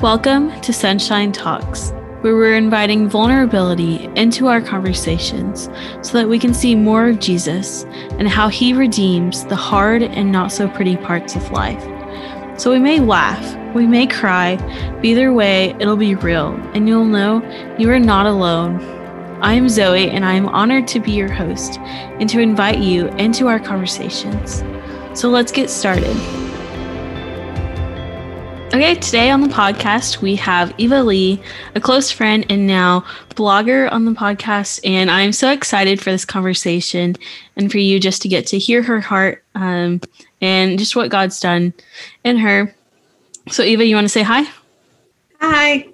Welcome to Sunshine Talks, where we're inviting vulnerability into our conversations so that we can see more of Jesus and how he redeems the hard and not so pretty parts of life. So we may laugh, we may cry, but either way, it'll be real, and you'll know you are not alone. I am Zoe, and I am honored to be your host and to invite you into our conversations. So let's get started. Okay, today on the podcast, we have Eva Lee, a close friend and now blogger on the podcast. And I'm so excited for this conversation and for you just to get to hear her heart um, and just what God's done in her. So, Eva, you want to say hi? Hi.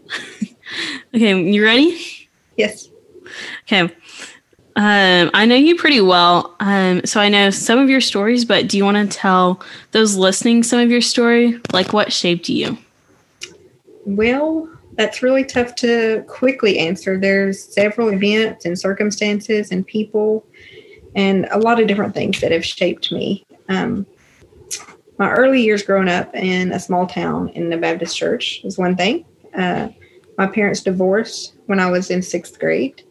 okay, you ready? Yes. Okay. Um, I know you pretty well, um, so I know some of your stories, but do you want to tell those listening some of your story? Like what shaped you? Well, that's really tough to quickly answer. There's several events and circumstances and people and a lot of different things that have shaped me. Um, my early years growing up in a small town in the Baptist church is one thing. Uh, my parents divorced when I was in sixth grade.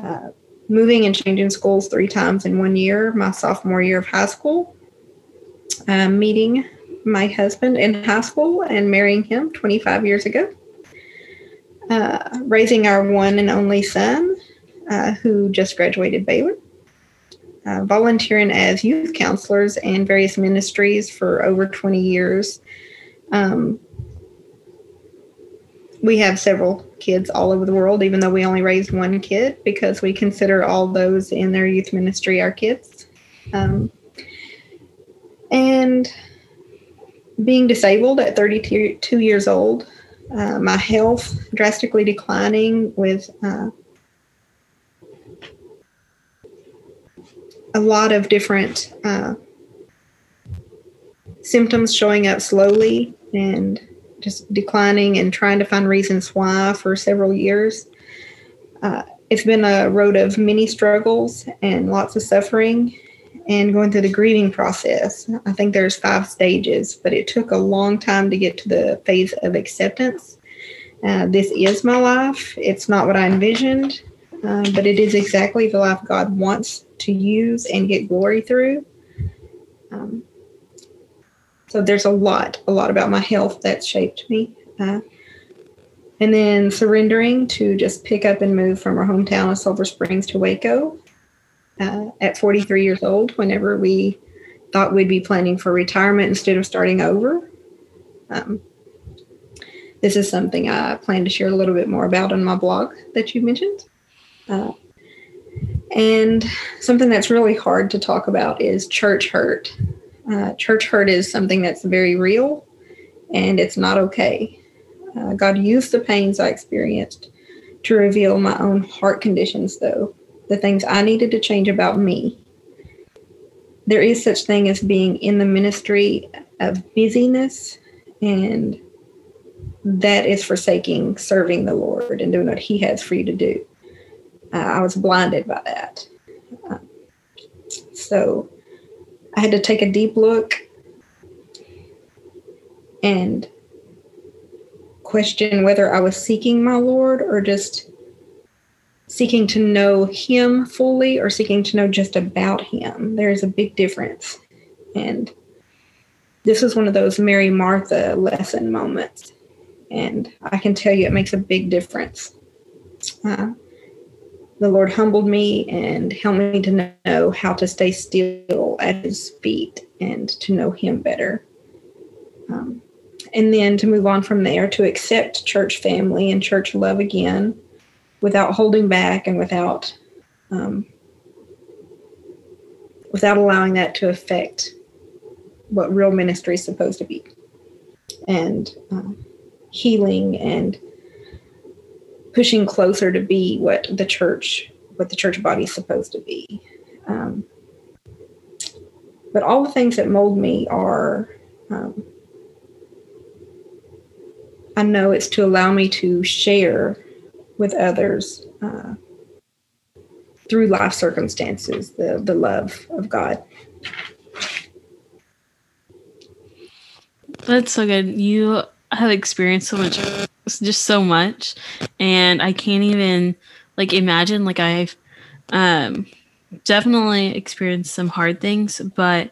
Uh, moving and changing schools three times in one year, my sophomore year of high school, uh, meeting my husband in high school and marrying him 25 years ago, uh, raising our one and only son uh, who just graduated Baylor. Uh, volunteering as youth counselors and various ministries for over 20 years. Um, we have several kids all over the world, even though we only raised one kid because we consider all those in their youth ministry our kids. Um, and being disabled at 32 years old, uh, my health drastically declining with uh, a lot of different uh, symptoms showing up slowly and just declining and trying to find reasons why for several years. Uh, it's been a road of many struggles and lots of suffering and going through the grieving process. I think there's five stages, but it took a long time to get to the phase of acceptance. Uh, this is my life. It's not what I envisioned, uh, but it is exactly the life God wants to use and get glory through. Um, so there's a lot, a lot about my health that shaped me. Uh, and then surrendering to just pick up and move from our hometown of Silver Springs to Waco uh, at 43 years old, whenever we thought we'd be planning for retirement instead of starting over. Um, this is something I plan to share a little bit more about on my blog that you mentioned. Uh, and something that's really hard to talk about is church hurt. Uh, church hurt is something that's very real and it's not okay. Uh, God used the pains I experienced to reveal my own heart conditions, though, the things I needed to change about me. There is such thing as being in the ministry of busyness, and that is forsaking serving the Lord and doing what He has for you to do. Uh, I was blinded by that. Uh, so I had to take a deep look and question whether I was seeking my Lord or just seeking to know Him fully or seeking to know just about Him. There is a big difference. And this was one of those Mary Martha lesson moments. And I can tell you it makes a big difference. Uh, the Lord humbled me and helped me to know how to stay still at His feet and to know Him better. Um, and then to move on from there to accept church family and church love again without holding back and without um, without allowing that to affect what real ministry is supposed to be and um, healing and pushing closer to be what the church what the church body is supposed to be. Um, but all the things that mold me are um, i know it's to allow me to share with others uh, through life circumstances the, the love of god. That's so good. You have experienced so much, just so much, and I can't even like imagine. Like I've um, definitely experienced some hard things, but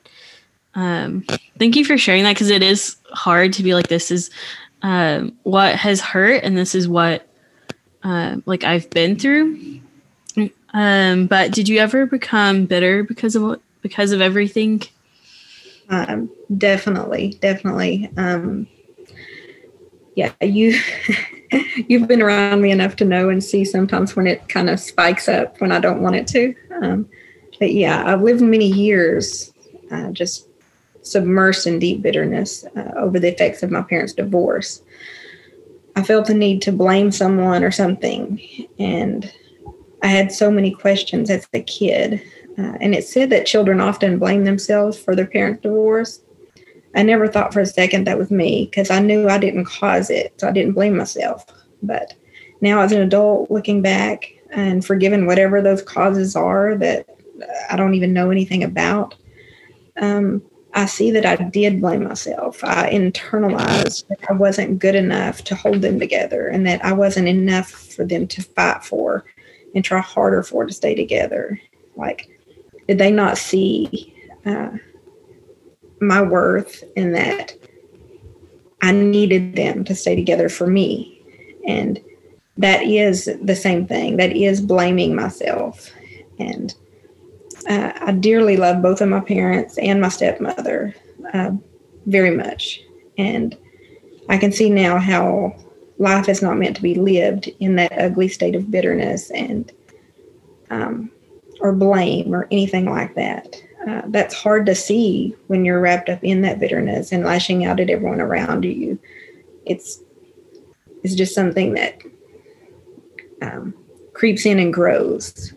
um, thank you for sharing that because it is hard to be like this is um, what has hurt and this is what uh, like I've been through. Um, but did you ever become bitter because of what because of everything? Um, definitely, definitely. Um, yeah, you you've been around me enough to know and see sometimes when it kind of spikes up when I don't want it to. Um, but yeah, I've lived many years uh, just submersed in deep bitterness uh, over the effects of my parents' divorce. I felt the need to blame someone or something, and I had so many questions as a kid. Uh, and it said that children often blame themselves for their parents' divorce. I never thought for a second that was me because I knew I didn't cause it, so I didn't blame myself. But now, as an adult, looking back and forgiving whatever those causes are that I don't even know anything about, um, I see that I did blame myself. I internalized that I wasn't good enough to hold them together and that I wasn't enough for them to fight for and try harder for to stay together. Like, did they not see uh, my worth in that I needed them to stay together for me? And that is the same thing. That is blaming myself. And uh, I dearly love both of my parents and my stepmother uh, very much. And I can see now how life is not meant to be lived in that ugly state of bitterness and um, or blame or anything like that. Uh, that's hard to see when you're wrapped up in that bitterness and lashing out at everyone around you. It's it's just something that um, creeps in and grows.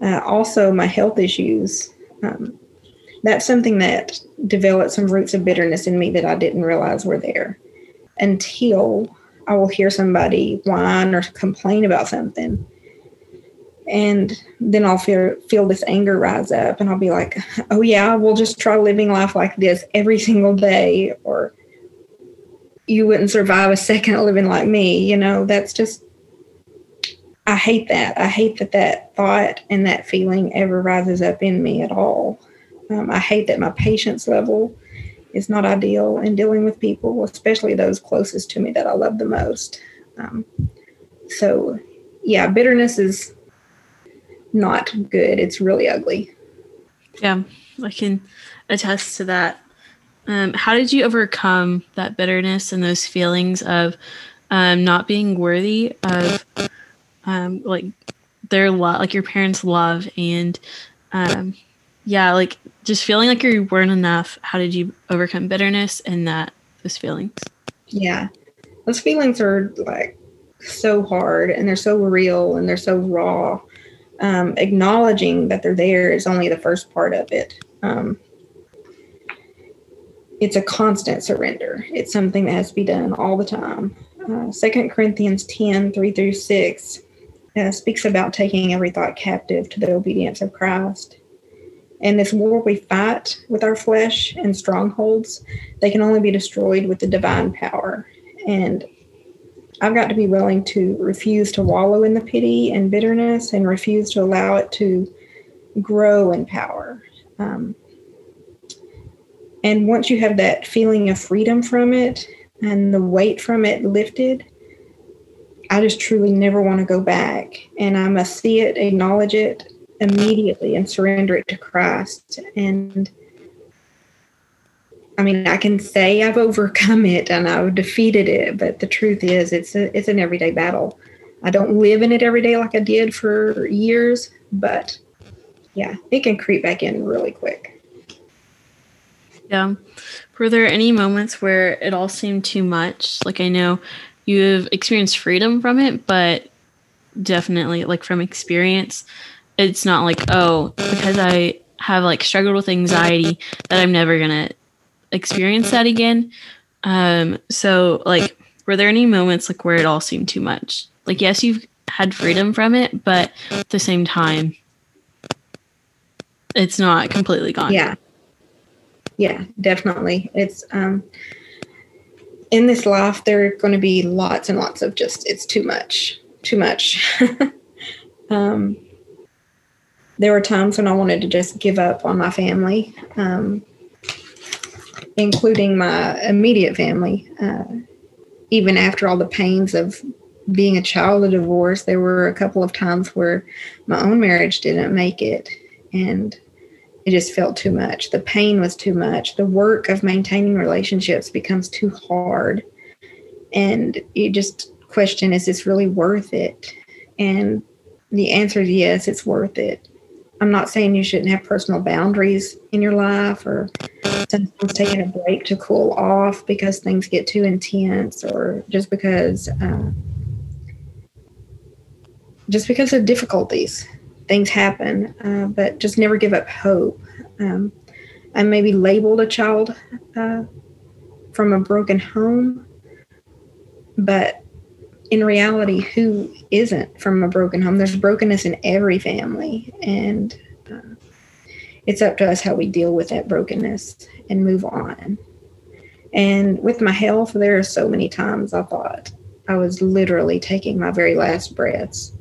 Uh, also, my health issues. Um, that's something that developed some roots of bitterness in me that I didn't realize were there until I will hear somebody whine or complain about something. And then I'll feel, feel this anger rise up, and I'll be like, oh, yeah, we'll just try living life like this every single day. Or you wouldn't survive a second living like me. You know, that's just I hate that. I hate that that thought and that feeling ever rises up in me at all. Um, I hate that my patience level is not ideal in dealing with people, especially those closest to me that I love the most. Um, so, yeah, bitterness is not good. It's really ugly. Yeah, I can attest to that. Um, how did you overcome that bitterness and those feelings of um, not being worthy of um, like their love, like your parents' love, and um, yeah, like just feeling like you weren't enough. How did you overcome bitterness and that those feelings? Yeah, those feelings are like so hard, and they're so real, and they're so raw. Um, acknowledging that they're there is only the first part of it. Um, it's a constant surrender. It's something that has to be done all the time. Uh, Second uh, Corinthians 10 3 through 6 uh, speaks about taking every thought captive to the obedience of Christ. And this war we fight with our flesh and strongholds, they can only be destroyed with the divine power. And I've got to be willing to refuse to wallow in the pity and bitterness and refuse to allow it to grow in power. Um, and once you have that feeling of freedom from it and the weight from it lifted, I just truly never want to go back. And I must see it, acknowledge it immediately, and surrender it to Christ. And I mean, I can say I've overcome it and I've defeated it, but the truth is, it's a, it's an everyday battle. I don't live in it every day like I did for years, but yeah, it can creep back in really quick. Yeah. Were there any moments where it all seemed too much? Like I know you've experienced freedom from it, but definitely like from experience, it's not like, oh, because I have like struggled with anxiety that I'm never gonna experience that again. Um, so like were there any moments like where it all seemed too much? Like yes, you've had freedom from it, but at the same time it's not completely gone. Yeah. Yeah, definitely. It's um in this life, there are going to be lots and lots of just, it's too much, too much. um, there were times when I wanted to just give up on my family, um, including my immediate family. Uh, even after all the pains of being a child of divorce, there were a couple of times where my own marriage didn't make it. And it just felt too much. The pain was too much. The work of maintaining relationships becomes too hard. And you just question is this really worth it? And the answer is yes, it's worth it. I'm not saying you shouldn't have personal boundaries in your life or sometimes taking a break to cool off because things get too intense or just because uh, just because of difficulties things happen, uh, but just never give up hope. Um, I maybe labeled a child uh, from a broken home, but in reality, who isn't from a broken home? There's brokenness in every family, and it's up to us how we deal with that brokenness and move on. And with my health, there are so many times I thought I was literally taking my very last breaths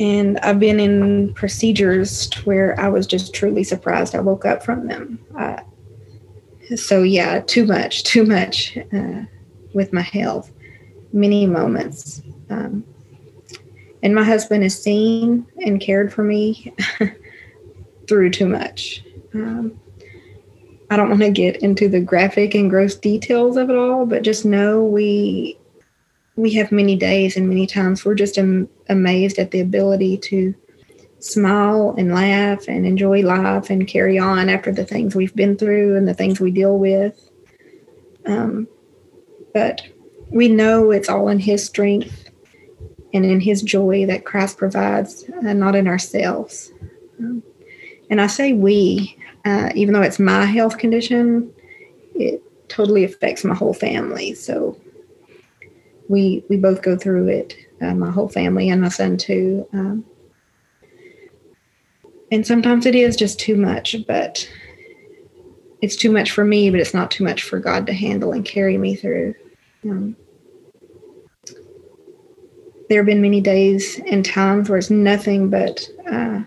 and I've been in procedures where I was just truly surprised I woke up from them. So, yeah, too much, too much uh, with my health. Many moments. Um, and my husband has seen and cared for me through too much. Um, I don't want to get into the graphic and gross details of it all, but just know we we have many days and many times we're just am- amazed at the ability to smile and laugh and enjoy life and carry on after the things we've been through and the things we deal with. Um, but we know it's all in His strength and in His joy that Christ provides, and uh, not in ourselves. Um, and I say we, uh, even though it's my health condition, it totally affects my whole family. So we we both go through it, uh, my whole family and my son too. Um, and sometimes it is just too much, but it's too much for me, but it's not too much for God to handle and carry me through. Um, there have been many days and times where it's nothing but uh,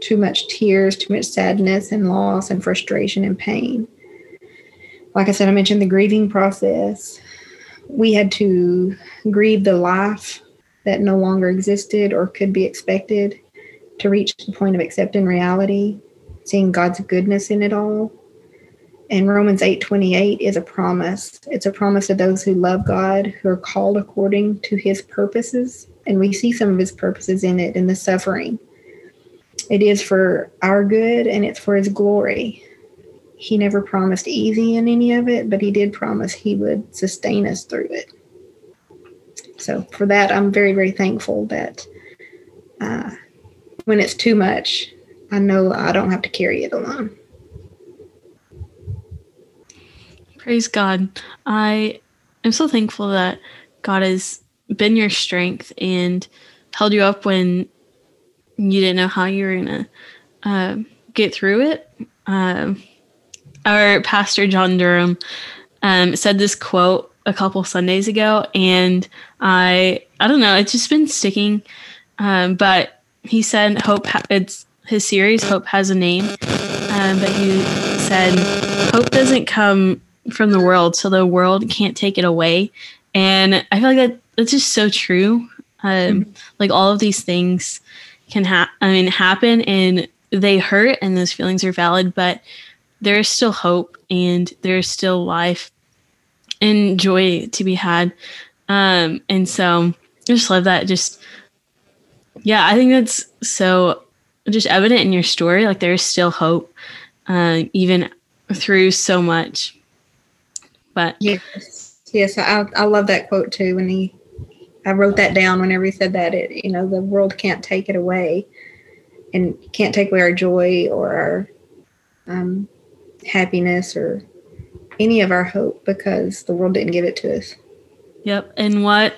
too much tears, too much sadness and loss and frustration and pain. Like I said, I mentioned the grieving process we had to grieve the life that no longer existed or could be expected to reach the point of accepting reality, seeing God's goodness in it all. And Romans 8:28 is a promise. It's a promise to those who love God, who are called according to his purposes, and we see some of his purposes in it in the suffering. It is for our good and it's for his glory he never promised easy in any of it, but he did promise he would sustain us through it. So for that, I'm very, very thankful that uh, when it's too much, I know I don't have to carry it alone. Praise God. I am so thankful that God has been your strength and held you up when you didn't know how you were going to uh, get through it. Um, our pastor John Durham um, said this quote a couple Sundays ago, and I I don't know, it's just been sticking. Um, but he said, "Hope ha- it's his series. Hope has a name." Um, but he said, "Hope doesn't come from the world, so the world can't take it away." And I feel like that that's just so true. Um, mm-hmm. Like all of these things can ha- I mean happen, and they hurt, and those feelings are valid, but there is still hope and there is still life and joy to be had. Um, and so I just love that. Just, yeah, I think that's so just evident in your story. Like there is still hope, uh, even through so much. But yes, yes, I, I love that quote too. When he, I wrote that down whenever he said that, it, you know, the world can't take it away and can't take away our joy or our, um, happiness or any of our hope because the world didn't give it to us. Yep. And what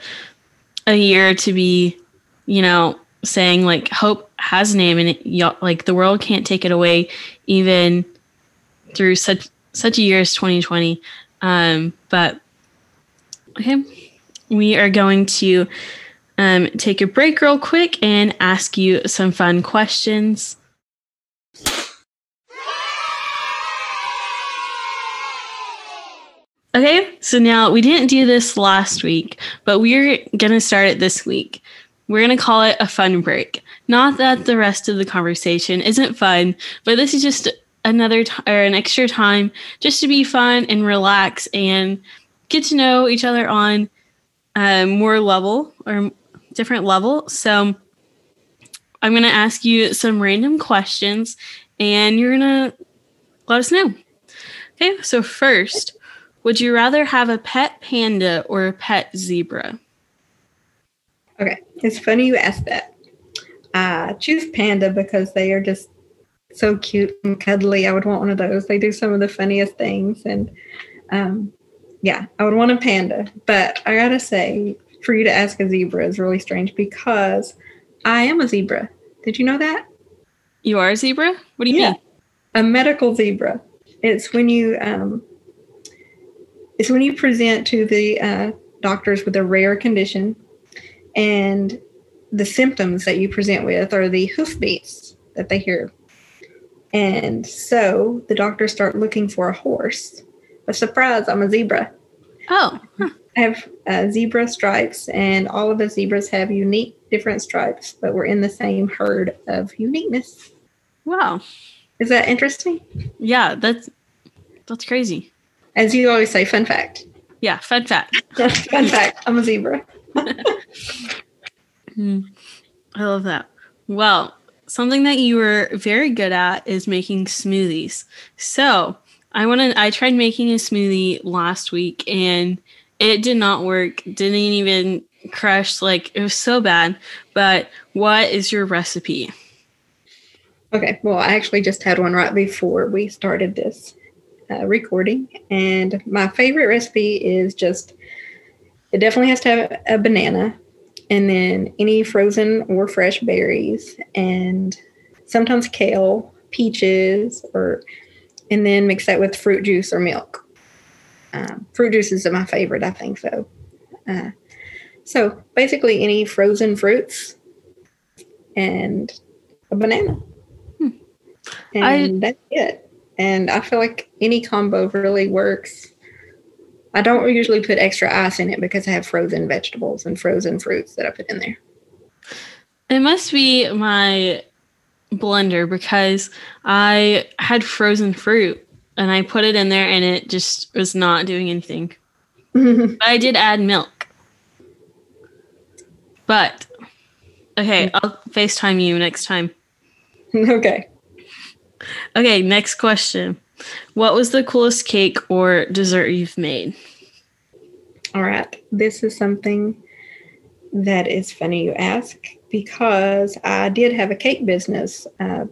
a year to be, you know, saying like hope has name and it, like the world can't take it away even through such such a year as 2020 Um, but okay, we are going to um, take a break real quick and ask you some fun questions. Okay, so now we didn't do this last week, but we're going to start it this week. We're going to call it a fun break. Not that the rest of the conversation isn't fun, but this is just another t- or an extra time just to be fun and relax and get to know each other on a more level or different level. So I'm going to ask you some random questions and you're going to let us know. Okay, so first, would you rather have a pet panda or a pet zebra? Okay, it's funny you asked that. I choose panda because they are just so cute and cuddly. I would want one of those. They do some of the funniest things, and um, yeah, I would want a panda. But I gotta say, for you to ask a zebra is really strange because I am a zebra. Did you know that? You are a zebra? What do you yeah. mean? A medical zebra. It's when you um, it's when you present to the uh, doctors with a rare condition and the symptoms that you present with are the hoofbeats that they hear. And so the doctors start looking for a horse. A surprise, I'm a zebra. Oh. Huh. I have uh, zebra stripes, and all of the zebras have unique, different stripes, but we're in the same herd of uniqueness. Wow. Is that interesting? Yeah, that's that's crazy. As you always say, fun fact. Yeah, fun fact. fun fact. I'm a zebra. mm, I love that. Well, something that you were very good at is making smoothies. So I want to. I tried making a smoothie last week and it did not work. Didn't even crush. Like it was so bad. But what is your recipe? Okay. Well, I actually just had one right before we started this uh, recording, and my favorite recipe is just. It definitely has to have a banana, and then any frozen or fresh berries, and sometimes kale, peaches, or and then mix that with fruit juice or milk. Um, fruit juice is my favorite, I think so. Uh, so basically, any frozen fruits and a banana, hmm. and I, that's it. And I feel like any combo really works I don't usually put extra ice in it because I have frozen vegetables and frozen fruits that I put in there. It must be my blender because I had frozen fruit and I put it in there and it just was not doing anything. but I did add milk. But okay, I'll FaceTime you next time. Okay. Okay, next question. What was the coolest cake or dessert you've made? All right. This is something that is funny you ask because I did have a cake business uh,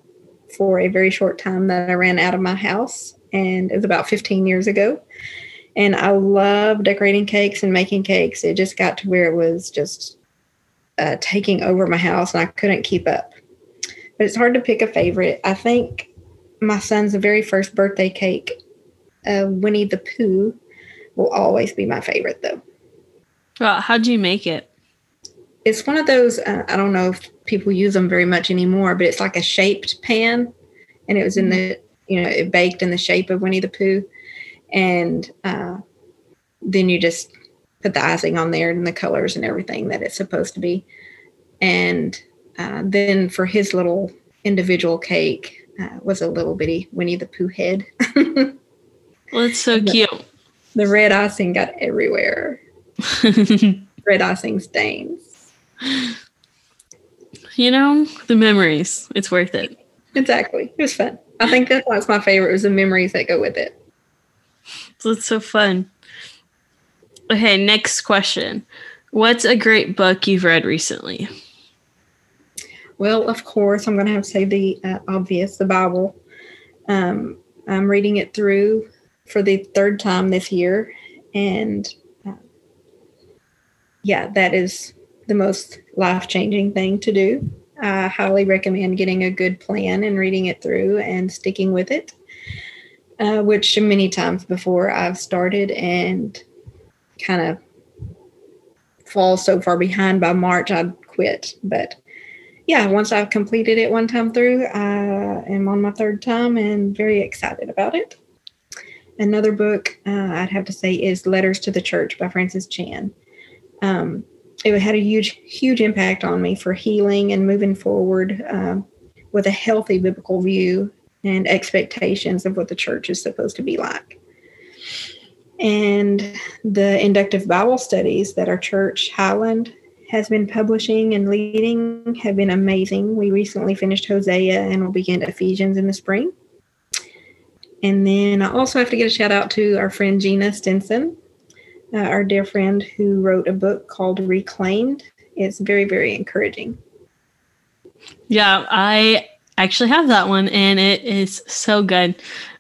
for a very short time that I ran out of my house, and it was about 15 years ago. And I love decorating cakes and making cakes. It just got to where it was just uh, taking over my house, and I couldn't keep up. But it's hard to pick a favorite. I think my son's very first birthday cake, uh, Winnie the Pooh, will always be my favorite though. Well, how'd you make it? It's one of those, uh, I don't know if people use them very much anymore, but it's like a shaped pan and it was in the, you know, it baked in the shape of Winnie the Pooh. And uh, then you just put the icing on there and the colors and everything that it's supposed to be. And uh, then for his little individual cake, uh, was a little bitty Winnie the Pooh head. well, it's so the, cute. The red icing got everywhere. red icing stains. You know, the memories. It's worth it. Exactly. It was fun. I think that's why it's my favorite was the memories that go with it. So it's so fun. Okay, next question. What's a great book you've read recently? Well, of course, I'm going to have to say the uh, obvious, the Bible. Um, I'm reading it through for the third time this year, and uh, yeah, that is the most life changing thing to do. I highly recommend getting a good plan and reading it through and sticking with it. uh, which many times before I've started and kind of fall so far behind by March, I'd quit. But yeah, once I've completed it one time through, I am on my third time and very excited about it. Another book uh, I'd have to say is Letters to the Church by Francis Chan. Um, it had a huge, huge impact on me for healing and moving forward um, with a healthy biblical view and expectations of what the church is supposed to be like. And the inductive Bible studies that our church, Highland, has been publishing and leading have been amazing. We recently finished Hosea and we'll begin Ephesians in the spring. And then I also have to get a shout out to our friend Gina Stinson, uh, our dear friend who wrote a book called Reclaimed. It's very, very encouraging. Yeah, I actually have that one and it is so good.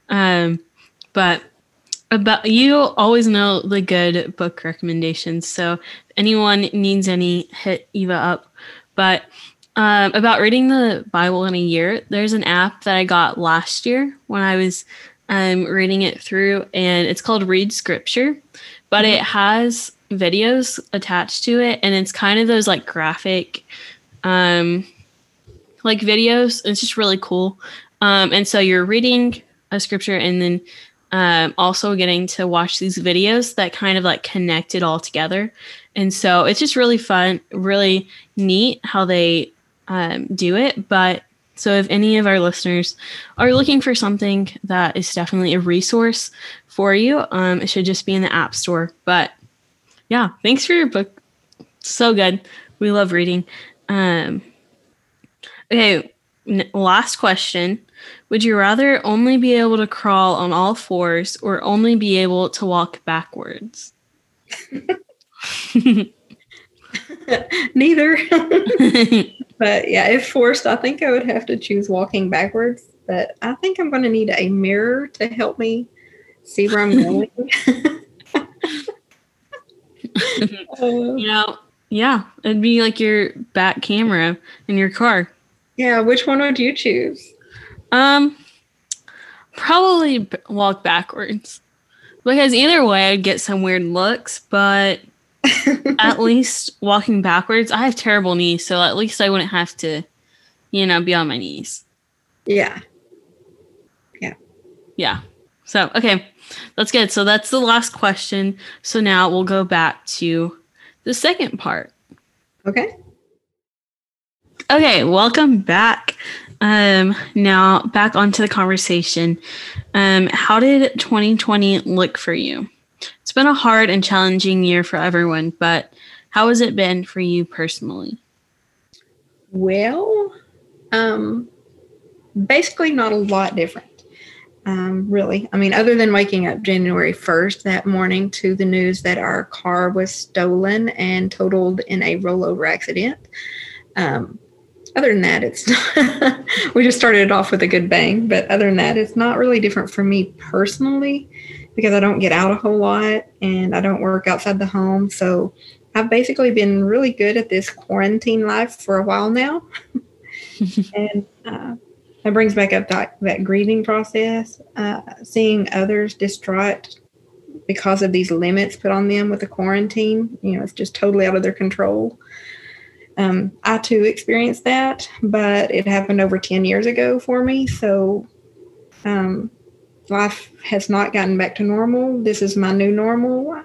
Um, but about you always know the good book recommendations. So if anyone needs any, hit Eva up. But um, about reading the Bible in a year, there's an app that I got last year when I was um, reading it through, and it's called Read Scripture. But it has videos attached to it, and it's kind of those like graphic, um, like videos. It's just really cool. Um, and so you're reading a scripture, and then um, also getting to watch these videos that kind of like connect it all together. And so it's just really fun, really neat how they um, do it. But so if any of our listeners are looking for something that is definitely a resource for you, um, it should just be in the App Store. But yeah, thanks for your book. So good. We love reading. Um, okay, n- last question. Would you rather only be able to crawl on all fours or only be able to walk backwards? Neither. but yeah, if forced, I think I would have to choose walking backwards. But I think I'm going to need a mirror to help me see where I'm going. you know, yeah, it'd be like your back camera in your car. Yeah, which one would you choose? Um, probably b- walk backwards because either way I'd get some weird looks, but at least walking backwards, I have terrible knees, so at least I wouldn't have to, you know, be on my knees. Yeah. Yeah. Yeah. So, okay, that's good. So that's the last question. So now we'll go back to the second part. Okay. Okay, welcome back. Um, now back onto the conversation. Um, how did 2020 look for you? It's been a hard and challenging year for everyone, but how has it been for you personally? Well, um, basically not a lot different. Um, really. I mean, other than waking up January 1st that morning to the news that our car was stolen and totaled in a rollover accident. Um, other than that, it's we just started it off with a good bang. But other than that, it's not really different for me personally because I don't get out a whole lot and I don't work outside the home. So I've basically been really good at this quarantine life for a while now. and uh, that brings back up that, that grieving process, uh, seeing others distraught because of these limits put on them with the quarantine. You know, it's just totally out of their control. Um, I too experienced that, but it happened over 10 years ago for me. So um, life has not gotten back to normal. This is my new normal.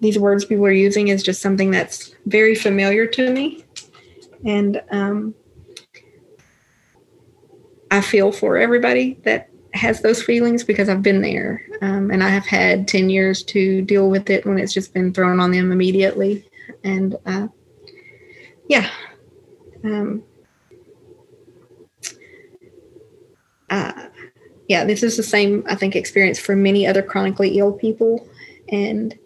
These words people are using is just something that's very familiar to me. And um, I feel for everybody that has those feelings because I've been there. Um, and I have had 10 years to deal with it when it's just been thrown on them immediately. And uh, yeah. Um, uh, yeah, this is the same, I think, experience for many other chronically ill people. And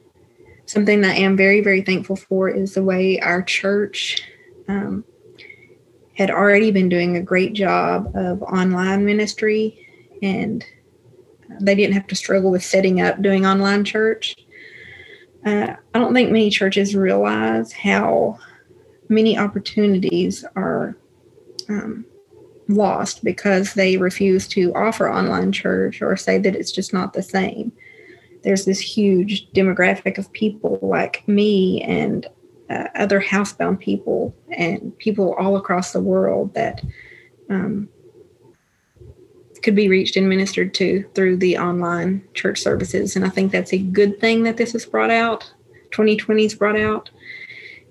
something that I am very, very thankful for is the way our church um, had already been doing a great job of online ministry. And they didn't have to struggle with setting up doing online church. Uh, I don't think many churches realize how many opportunities are um, lost because they refuse to offer online church or say that it's just not the same. There's this huge demographic of people like me and uh, other housebound people and people all across the world that um, could be reached and ministered to through the online church services. And I think that's a good thing that this has brought out, 2020's brought out,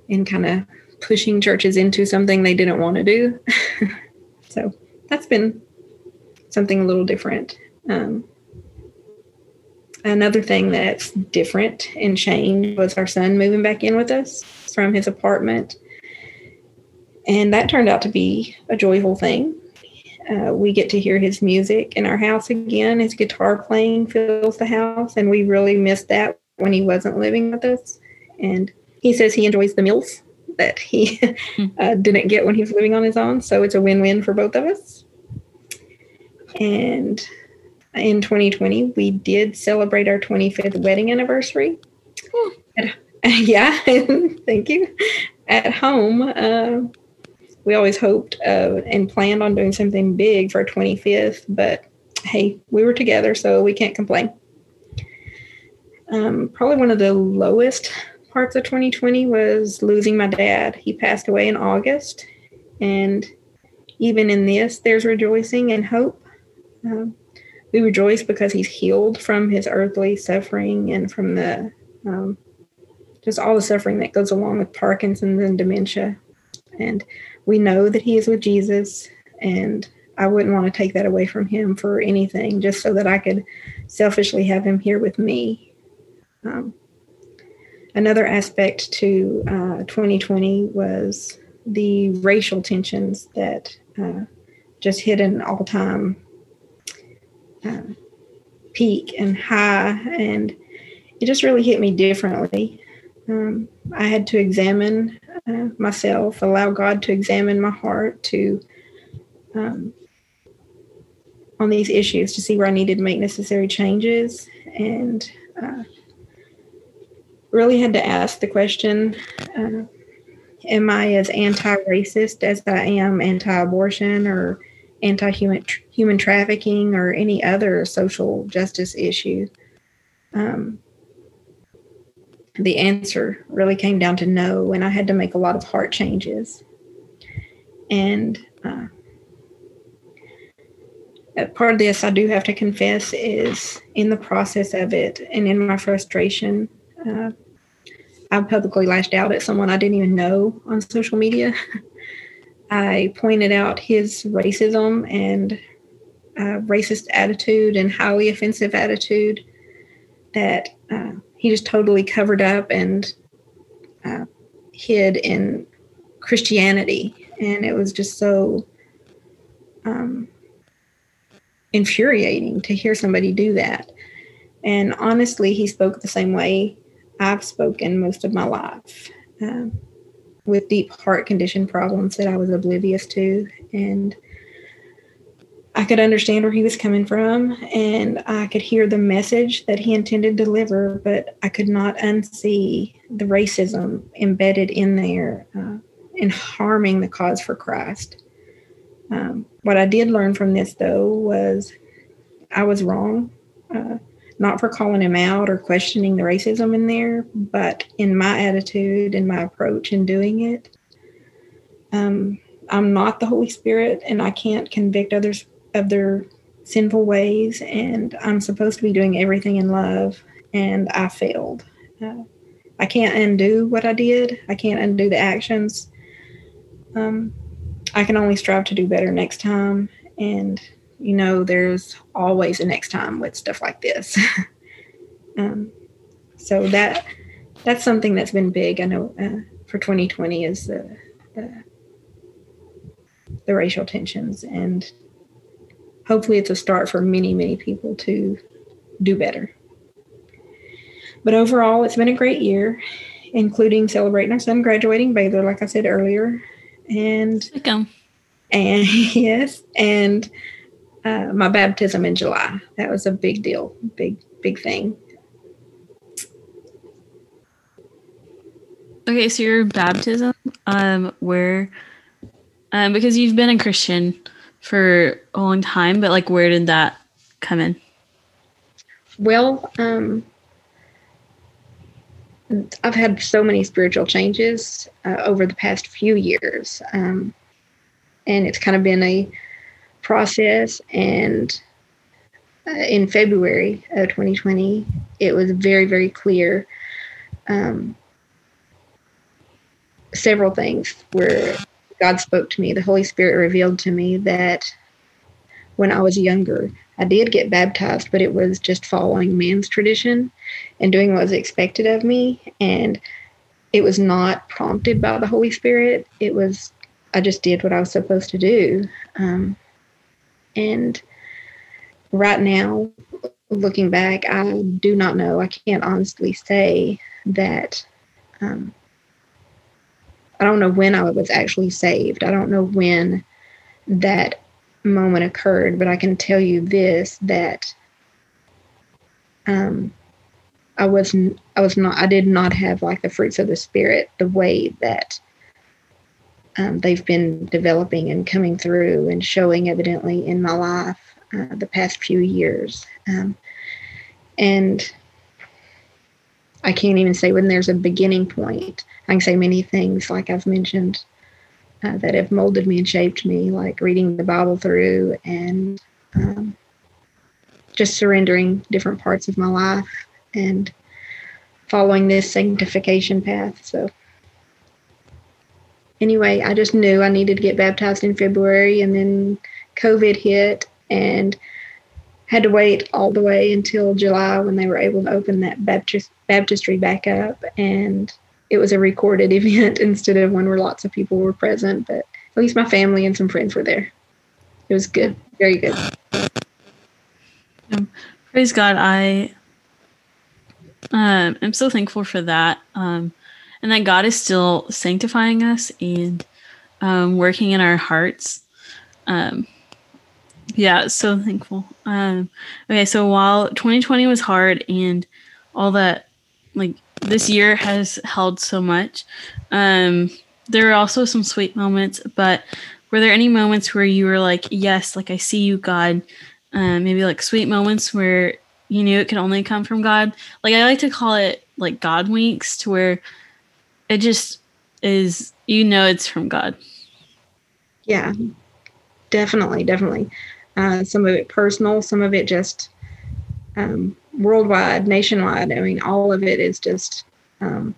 and kind of pushing churches into something they didn't want to do. so that's been something a little different. Um, another thing that's different and changed was our son moving back in with us from his apartment. And that turned out to be a joyful thing. Uh, we get to hear his music in our house again. His guitar playing fills the house, and we really missed that when he wasn't living with us. And he says he enjoys the meals that he hmm. uh, didn't get when he was living on his own. So it's a win win for both of us. And in 2020, we did celebrate our 25th wedding anniversary. At, yeah, thank you. At home, uh, we always hoped uh, and planned on doing something big for our 25th, but hey, we were together, so we can't complain. Um, probably one of the lowest parts of 2020 was losing my dad. He passed away in August, and even in this, there's rejoicing and hope. Um, we rejoice because he's healed from his earthly suffering and from the um, just all the suffering that goes along with Parkinson's and dementia. And we know that he is with Jesus, and I wouldn't want to take that away from him for anything, just so that I could selfishly have him here with me. Um, another aspect to uh, 2020 was the racial tensions that uh, just hit an all time uh, peak and high, and it just really hit me differently. Um, I had to examine uh, myself, allow God to examine my heart to um, on these issues to see where I needed to make necessary changes, and uh, really had to ask the question: uh, Am I as anti-racist as I am anti-abortion or anti-human human trafficking or any other social justice issue? Um, the answer really came down to no, and I had to make a lot of heart changes. And uh, part of this, I do have to confess, is in the process of it and in my frustration, uh, I publicly lashed out at someone I didn't even know on social media. I pointed out his racism and uh, racist attitude and highly offensive attitude that uh, he just totally covered up and uh, hid in Christianity. And it was just so um, infuriating to hear somebody do that. And honestly, he spoke the same way I've spoken most of my life. Um, with deep heart condition problems that I was oblivious to. And I could understand where he was coming from and I could hear the message that he intended to deliver, but I could not unsee the racism embedded in there uh, and harming the cause for Christ. Um, what I did learn from this, though, was I was wrong. Uh, not for calling him out or questioning the racism in there, but in my attitude and my approach in doing it. Um, I'm not the Holy Spirit and I can't convict others of their sinful ways, and I'm supposed to be doing everything in love, and I failed. Uh, I can't undo what I did, I can't undo the actions. Um, I can only strive to do better next time, and you know, there's always a next time with stuff like this. um, so that that's something that's been big. I know uh, for 2020 is the, the the racial tensions, and hopefully, it's a start for many many people to do better. But overall, it's been a great year, including celebrating our son graduating Baylor, like I said earlier, and Welcome. and yes, and uh, my baptism in July. That was a big deal, big big thing. Okay, so your baptism, um, where, um, because you've been a Christian for a long time, but like where did that come in? Well, um, I've had so many spiritual changes uh, over the past few years. Um, and it's kind of been a process. And uh, in February of 2020, it was very, very clear. Um, several things where God spoke to me, the Holy Spirit revealed to me that when I was younger, I did get baptized, but it was just following man's tradition and doing what was expected of me. And it was not prompted by the Holy Spirit. It was, I just did what I was supposed to do. Um, and right now, looking back, I do not know. I can't honestly say that. Um, I don't know when I was actually saved. I don't know when that moment occurred, but I can tell you this that um, I wasn't, I was not, I did not have like the fruits of the spirit the way that um, they've been developing and coming through and showing evidently in my life uh, the past few years. Um, and I can't even say when there's a beginning point. I can say many things, like I've mentioned, uh, that have molded me and shaped me, like reading the Bible through and um, just surrendering different parts of my life and following this sanctification path. So, anyway, I just knew I needed to get baptized in February, and then COVID hit, and had to wait all the way until July when they were able to open that Baptist baptistry back up, and it was a recorded event instead of one where lots of people were present, but at least my family and some friends were there. It was good, very good. Um, praise God. I um, I'm so thankful for that. Um, and that God is still sanctifying us and um, working in our hearts. Um, yeah, so thankful. Um, okay, so while 2020 was hard and all that, like this year has held so much. Um, there were also some sweet moments, but were there any moments where you were like, yes, like I see you, God? Um, maybe like sweet moments where you knew it could only come from God. Like I like to call it like God winks, to where it just is, you know, it's from God. Yeah, definitely, definitely. Uh, some of it personal, some of it just um, worldwide, nationwide. I mean, all of it is just, um,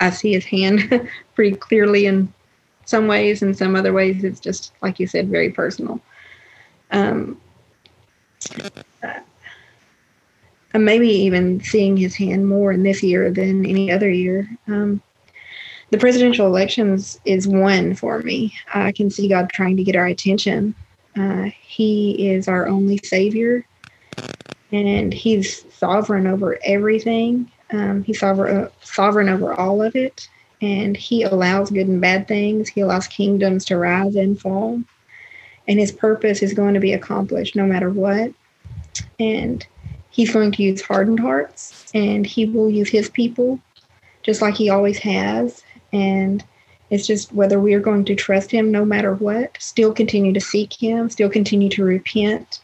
I see his hand pretty clearly in some ways, and some other ways it's just, like you said, very personal. Um, maybe even seeing his hand more in this year than any other year. Um, the presidential elections is one for me. I can see God trying to get our attention. Uh, he is our only Savior and he's sovereign over everything. Um, he's sovereign, uh, sovereign over all of it, and he allows good and bad things. He allows kingdoms to rise and fall, and his purpose is going to be accomplished no matter what. And he's going to use hardened hearts, and he will use his people, just like he always has. And it's just whether we are going to trust him no matter what, still continue to seek him, still continue to repent.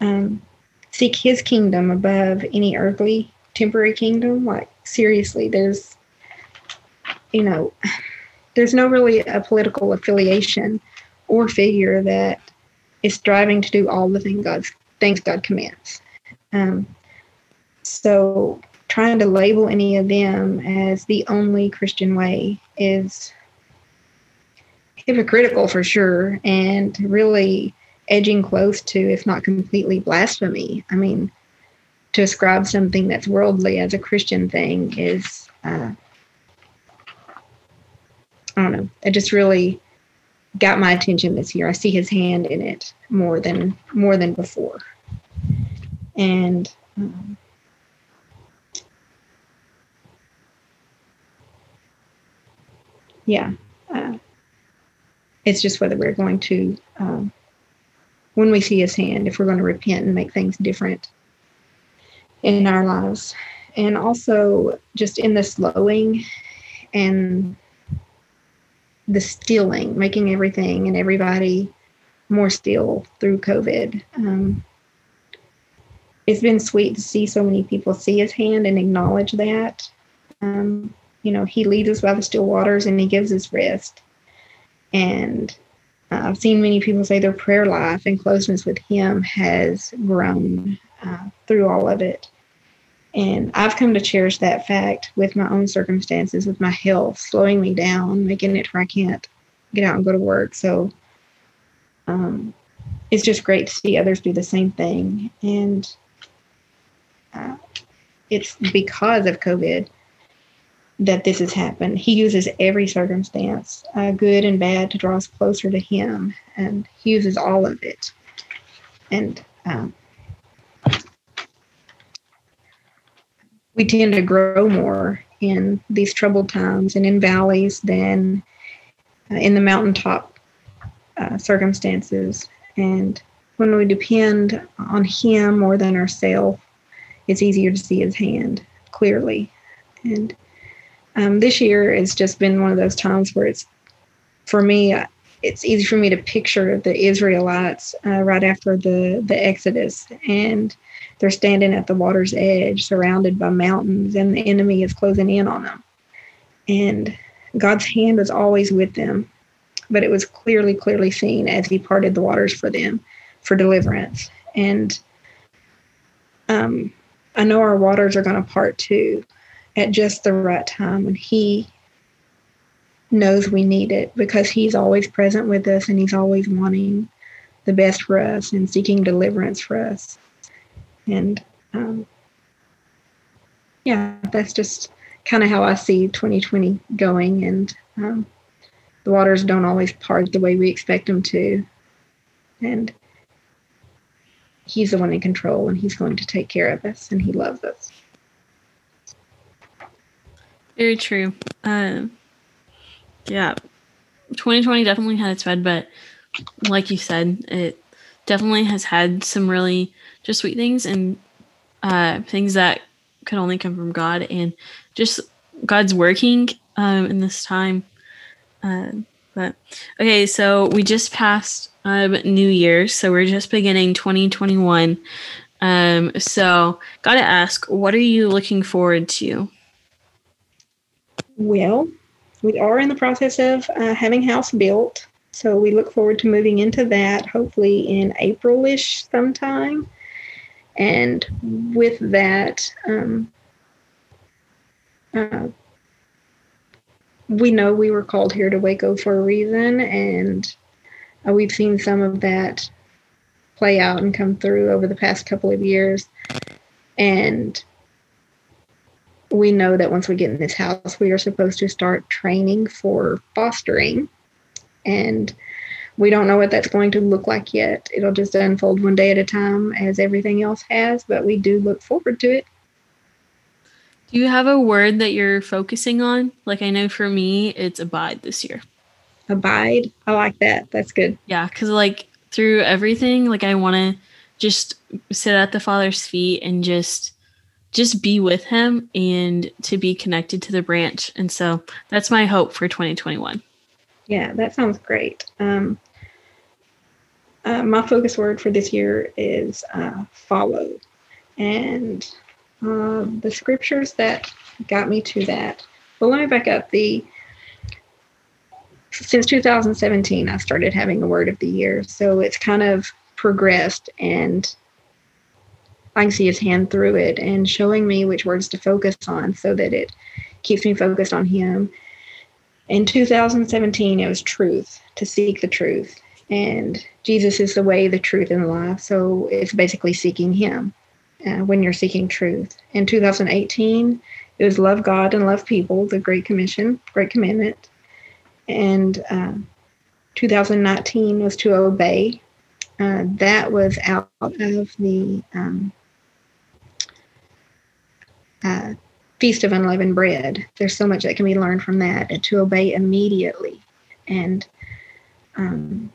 Um, seek his kingdom above any earthly temporary kingdom. Like, seriously, there's, you know, there's no really a political affiliation or figure that is striving to do all the things God things God commands. Um, so trying to label any of them as the only Christian way is hypocritical for sure and really edging close to, if not completely, blasphemy. I mean, to ascribe something that's worldly as a Christian thing is, uh, I don't know, it just really got my attention this year. I see his hand in it more than more than before, and. Um, yeah, uh, it's just whether we're going to um, when we see his hand, if we're going to repent and make things different in our lives. And also just in the slowing and the stilling, making everything and everybody more still through COVID. Um, it's been sweet to see so many people see his hand and acknowledge that. Um, you know, he leads us by the still waters and he gives us rest. And uh, I've seen many people say their prayer life and closeness with him has grown uh, through all of it. And I've come to cherish that fact with my own circumstances, with my health slowing me down, making it where I can't get out and go to work. So um, it's just great to see others do the same thing. And uh, it's because of COVID that this has happened. He uses every circumstance, uh, good and bad, to draw us closer to Him, and He uses all of it. And um, we tend to grow more in these troubled times and in valleys than uh, in the mountaintop uh, circumstances. And when we depend on Him more than ourselves, it's easier to see His hand clearly. And um, this year has just been one of those times where it's, for me, it's easy for me to picture the Israelites uh, right after the, the Exodus. And they're standing at the water's edge, surrounded by mountains, and the enemy is closing in on them. And God's hand was always with them, but it was clearly, clearly seen as He parted the waters for them for deliverance. And um, I know our waters are going to part too at just the right time when He knows we need it because He's always present with us and He's always wanting the best for us and seeking deliverance for us. And um, yeah, that's just kind of how I see 2020 going. And um, the waters don't always part the way we expect them to. And he's the one in control and he's going to take care of us and he loves us. Very true. Um, yeah, 2020 definitely had its bad, but like you said, it definitely has had some really just sweet things and uh, things that could only come from God and just God's working um, in this time. Uh, but okay, so we just passed um, New Year's, so we're just beginning 2021. Um, so, gotta ask, what are you looking forward to? Well, we are in the process of uh, having house built, so we look forward to moving into that hopefully in April-ish sometime. And with that, um, uh, we know we were called here to Waco for a reason, and uh, we've seen some of that play out and come through over the past couple of years. And we know that once we get in this house, we are supposed to start training for fostering. And we don't know what that's going to look like yet. It'll just unfold one day at a time as everything else has, but we do look forward to it. Do you have a word that you're focusing on? Like I know for me, it's abide this year. Abide. I like that. That's good. Yeah, because like through everything, like I want to just sit at the Father's feet and just just be with him and to be connected to the branch. And so that's my hope for 2021. Yeah, that sounds great. Um, uh, my focus word for this year is uh, follow. And uh, the scriptures that got me to that. Well, let me back up. The since 2017, I started having a word of the year, so it's kind of progressed, and I can see his hand through it and showing me which words to focus on, so that it keeps me focused on him. In 2017, it was truth to seek the truth, and Jesus is the way, the truth, and the life. So it's basically seeking Him uh, when you're seeking truth. In 2018, it was love God and love people, the Great Commission, Great Commandment. And uh, 2019 was to obey. Uh, that was out of the um, uh, Feast of Unleavened Bread. There's so much that can be learned from that, and to obey immediately. And um,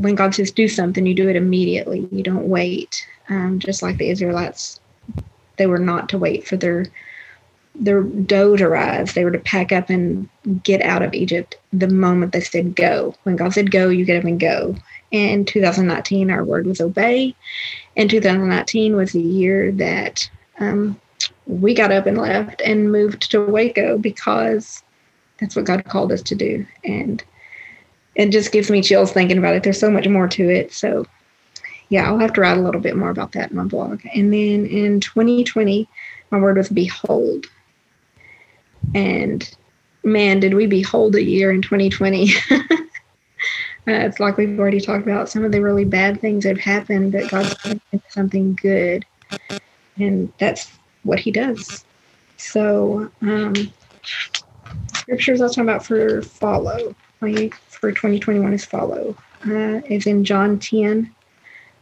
when God says do something, you do it immediately. You don't wait. Um, just like the Israelites, they were not to wait for their the to rise. they were to pack up and get out of Egypt the moment they said go. When God said go, you get up and go. In 2019, our word was obey. And 2019 was the year that um, we got up and left and moved to Waco because that's what God called us to do. And it just gives me chills thinking about it. There's so much more to it. So, yeah, I'll have to write a little bit more about that in my blog. And then in 2020, my word was behold. And man, did we behold a year in 2020. uh, it's like we've already talked about some of the really bad things that have happened, but God's something good. And that's what he does. So, um, scriptures I was talking about for follow, for 2021 is follow, uh, is in John 10,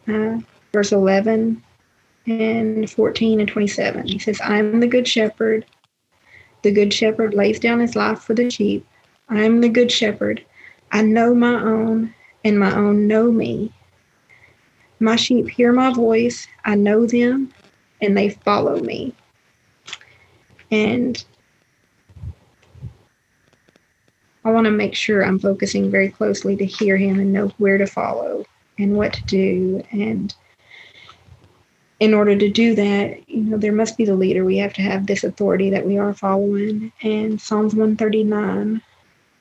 uh, verse 11 and 14 and 27. He says, I am the good shepherd. The good shepherd lays down his life for the sheep. I am the good shepherd. I know my own, and my own know me. My sheep hear my voice. I know them, and they follow me. And I want to make sure I'm focusing very closely to hear him and know where to follow and what to do. And in order to do that, you know, there must be the leader. We have to have this authority that we are following. And Psalms 139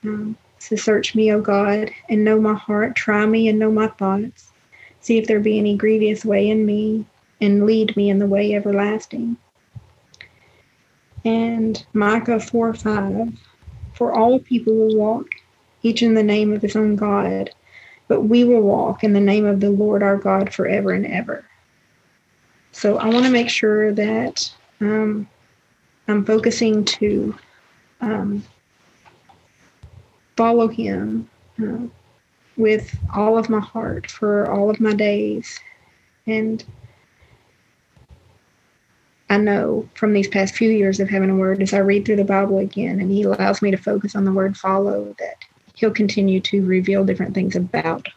um, says, Search me, O God, and know my heart. Try me and know my thoughts. See if there be any grievous way in me, and lead me in the way everlasting. And Micah 4 5 For all people will walk, each in the name of his own God, but we will walk in the name of the Lord our God forever and ever. So I want to make sure that um, I'm focusing to um, follow him uh, with all of my heart for all of my days. And I know from these past few years of having a word, as I read through the Bible again and He allows me to focus on the word follow, that He'll continue to reveal different things about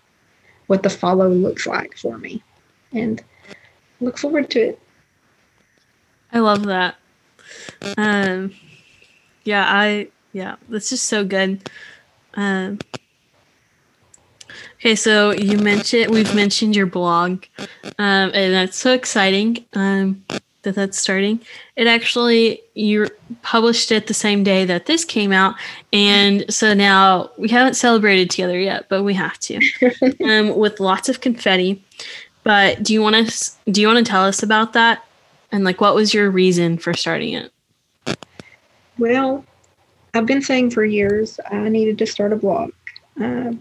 what the follow looks like for me. And look forward to it. I love that. Um, yeah, I, yeah, that's just so good. Um, okay, so you mentioned, we've mentioned your blog, um, and that's so exciting. Um, that that's starting. It actually you published it the same day that this came out, and so now we haven't celebrated together yet, but we have to, um, with lots of confetti. But do you want to do you want to tell us about that, and like what was your reason for starting it? Well, I've been saying for years I needed to start a blog, uh,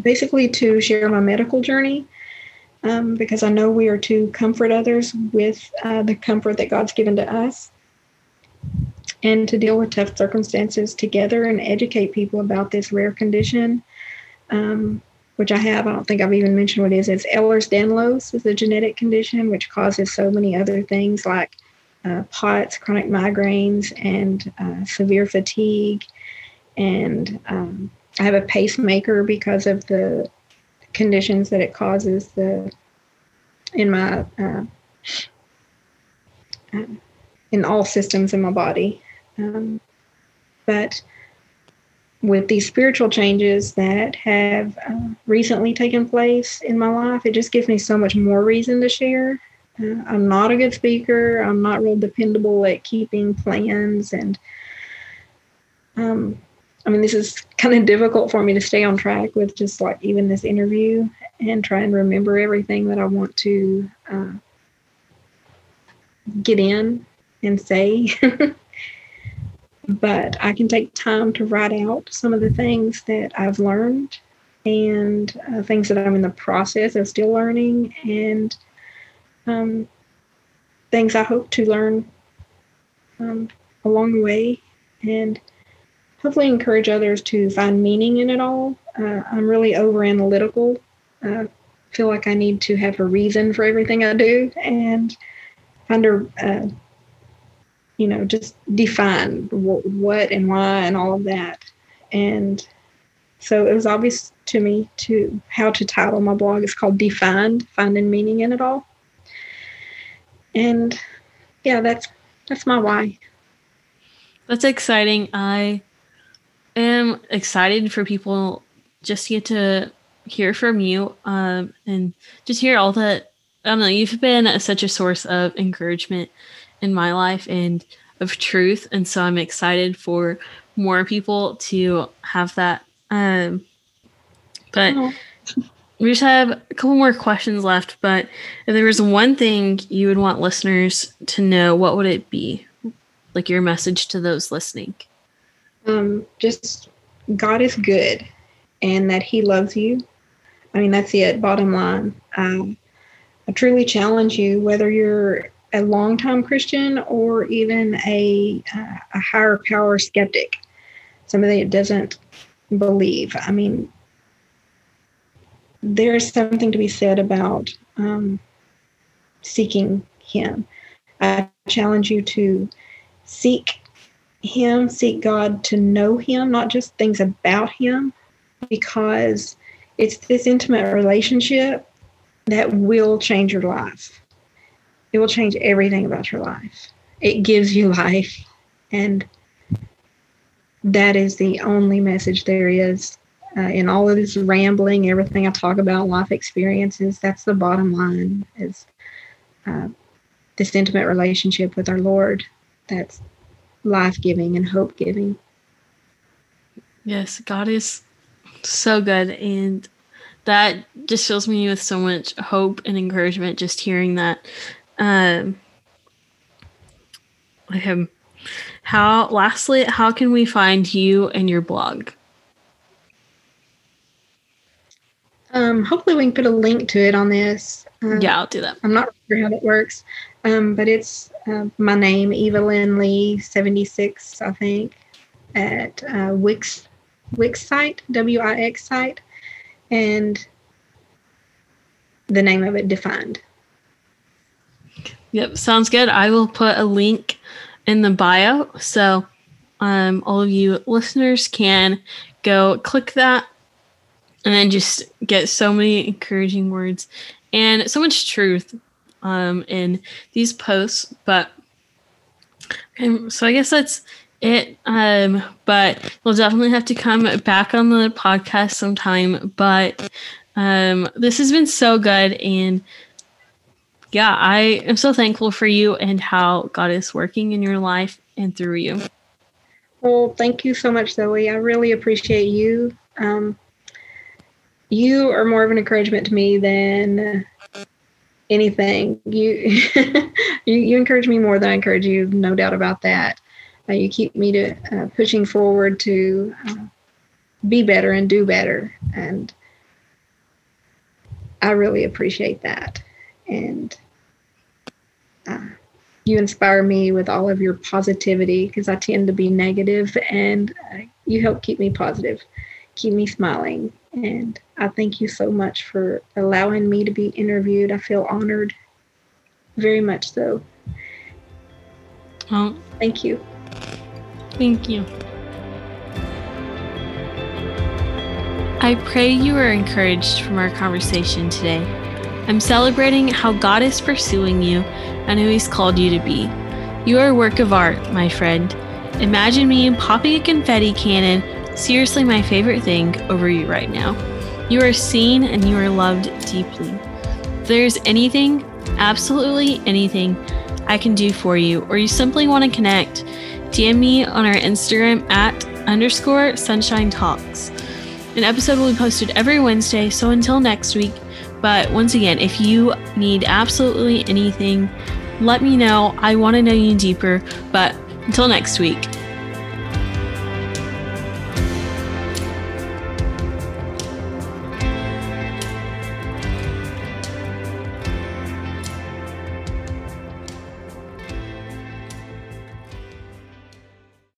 basically to share my medical journey um, because I know we are to comfort others with uh, the comfort that God's given to us and to deal with tough circumstances together and educate people about this rare condition, um, which I have. I don't think I've even mentioned what it is. It's Ehlers-Danlos is a genetic condition which causes so many other things like uh, POTS, chronic migraines, and uh, severe fatigue. And um, I have a pacemaker because of the conditions that it causes the in my uh, uh, in all systems in my body. Um, but with these spiritual changes that have uh, recently taken place in my life, it just gives me so much more reason to share. Uh, I'm not a good speaker. I'm not real dependable at keeping plans and um, I mean, this is kind of difficult for me to stay on track with just like even this interview and try and remember everything that I want to uh, get in and say. but I can take time to write out some of the things that I've learned and uh, things that I'm in the process of still learning and um, things I hope to learn um, along the way. And hopefully encourage others to find meaning in it all. Uh, I'm really over analytical. I feel like I need to have a reason for everything I do and under, uh, you know, just define w- what and why and all of that. And so it was obvious to me to how to title my blog. It's called Defined, Finding Meaning in It All. And yeah, that's that's my why. That's exciting. I am excited for people just to get to hear from you um, and just hear all that. I don't know. You've been such a source of encouragement in my life and of truth, and so I'm excited for more people to have that. Um, but oh. we just have a couple more questions left. But if there was one thing you would want listeners to know, what would it be? Like your message to those listening? Um, just God is good and that He loves you. I mean, that's it, bottom line. Um, I truly challenge you, whether you're a longtime Christian or even a, uh, a higher power skeptic, somebody that doesn't believe. I mean, there's something to be said about um, seeking Him. I challenge you to seek Him, seek God to know Him, not just things about Him, because it's this intimate relationship that will change your life. It will change everything about your life. It gives you life. And that is the only message there is uh, in all of this rambling, everything I talk about, life experiences, that's the bottom line is uh, this intimate relationship with our Lord that's life giving and hope giving. Yes, God is so good. And that just fills me with so much hope and encouragement just hearing that. Um, him. How, lastly, how can we find you and your blog? Um, hopefully, we can put a link to it on this. Um, yeah, I'll do that. I'm not sure how that works, um, but it's uh, my name, Evalynne Lee, 76, I think, at uh, Wix, Wix site, W I X site, and the name of it defined. Yep, sounds good. I will put a link in the bio so um, all of you listeners can go click that and then just get so many encouraging words and so much truth um, in these posts. But okay, so I guess that's it. Um, but we'll definitely have to come back on the podcast sometime. But um, this has been so good, and yeah, I am so thankful for you and how God is working in your life and through you. Well, thank you so much, Zoe. I really appreciate you. Um, you are more of an encouragement to me than anything. You, you, you encourage me more than I encourage you, no doubt about that. Uh, you keep me to uh, pushing forward to uh, be better and do better, and I really appreciate that. And uh, you inspire me with all of your positivity because I tend to be negative, and uh, you help keep me positive, keep me smiling, and I thank you so much for allowing me to be interviewed. I feel honored, very much so. Well, thank you. Thank you. I pray you are encouraged from our conversation today. I'm celebrating how God is pursuing you and who He's called you to be. You are a work of art, my friend. Imagine me popping a confetti cannon, seriously my favorite thing, over you right now. You are seen and you are loved deeply. If there's anything, absolutely anything, I can do for you, or you simply want to connect, DM me on our Instagram at underscore sunshine talks. An episode will be posted every Wednesday, so until next week. But once again, if you need absolutely anything, let me know. I want to know you deeper. But until next week,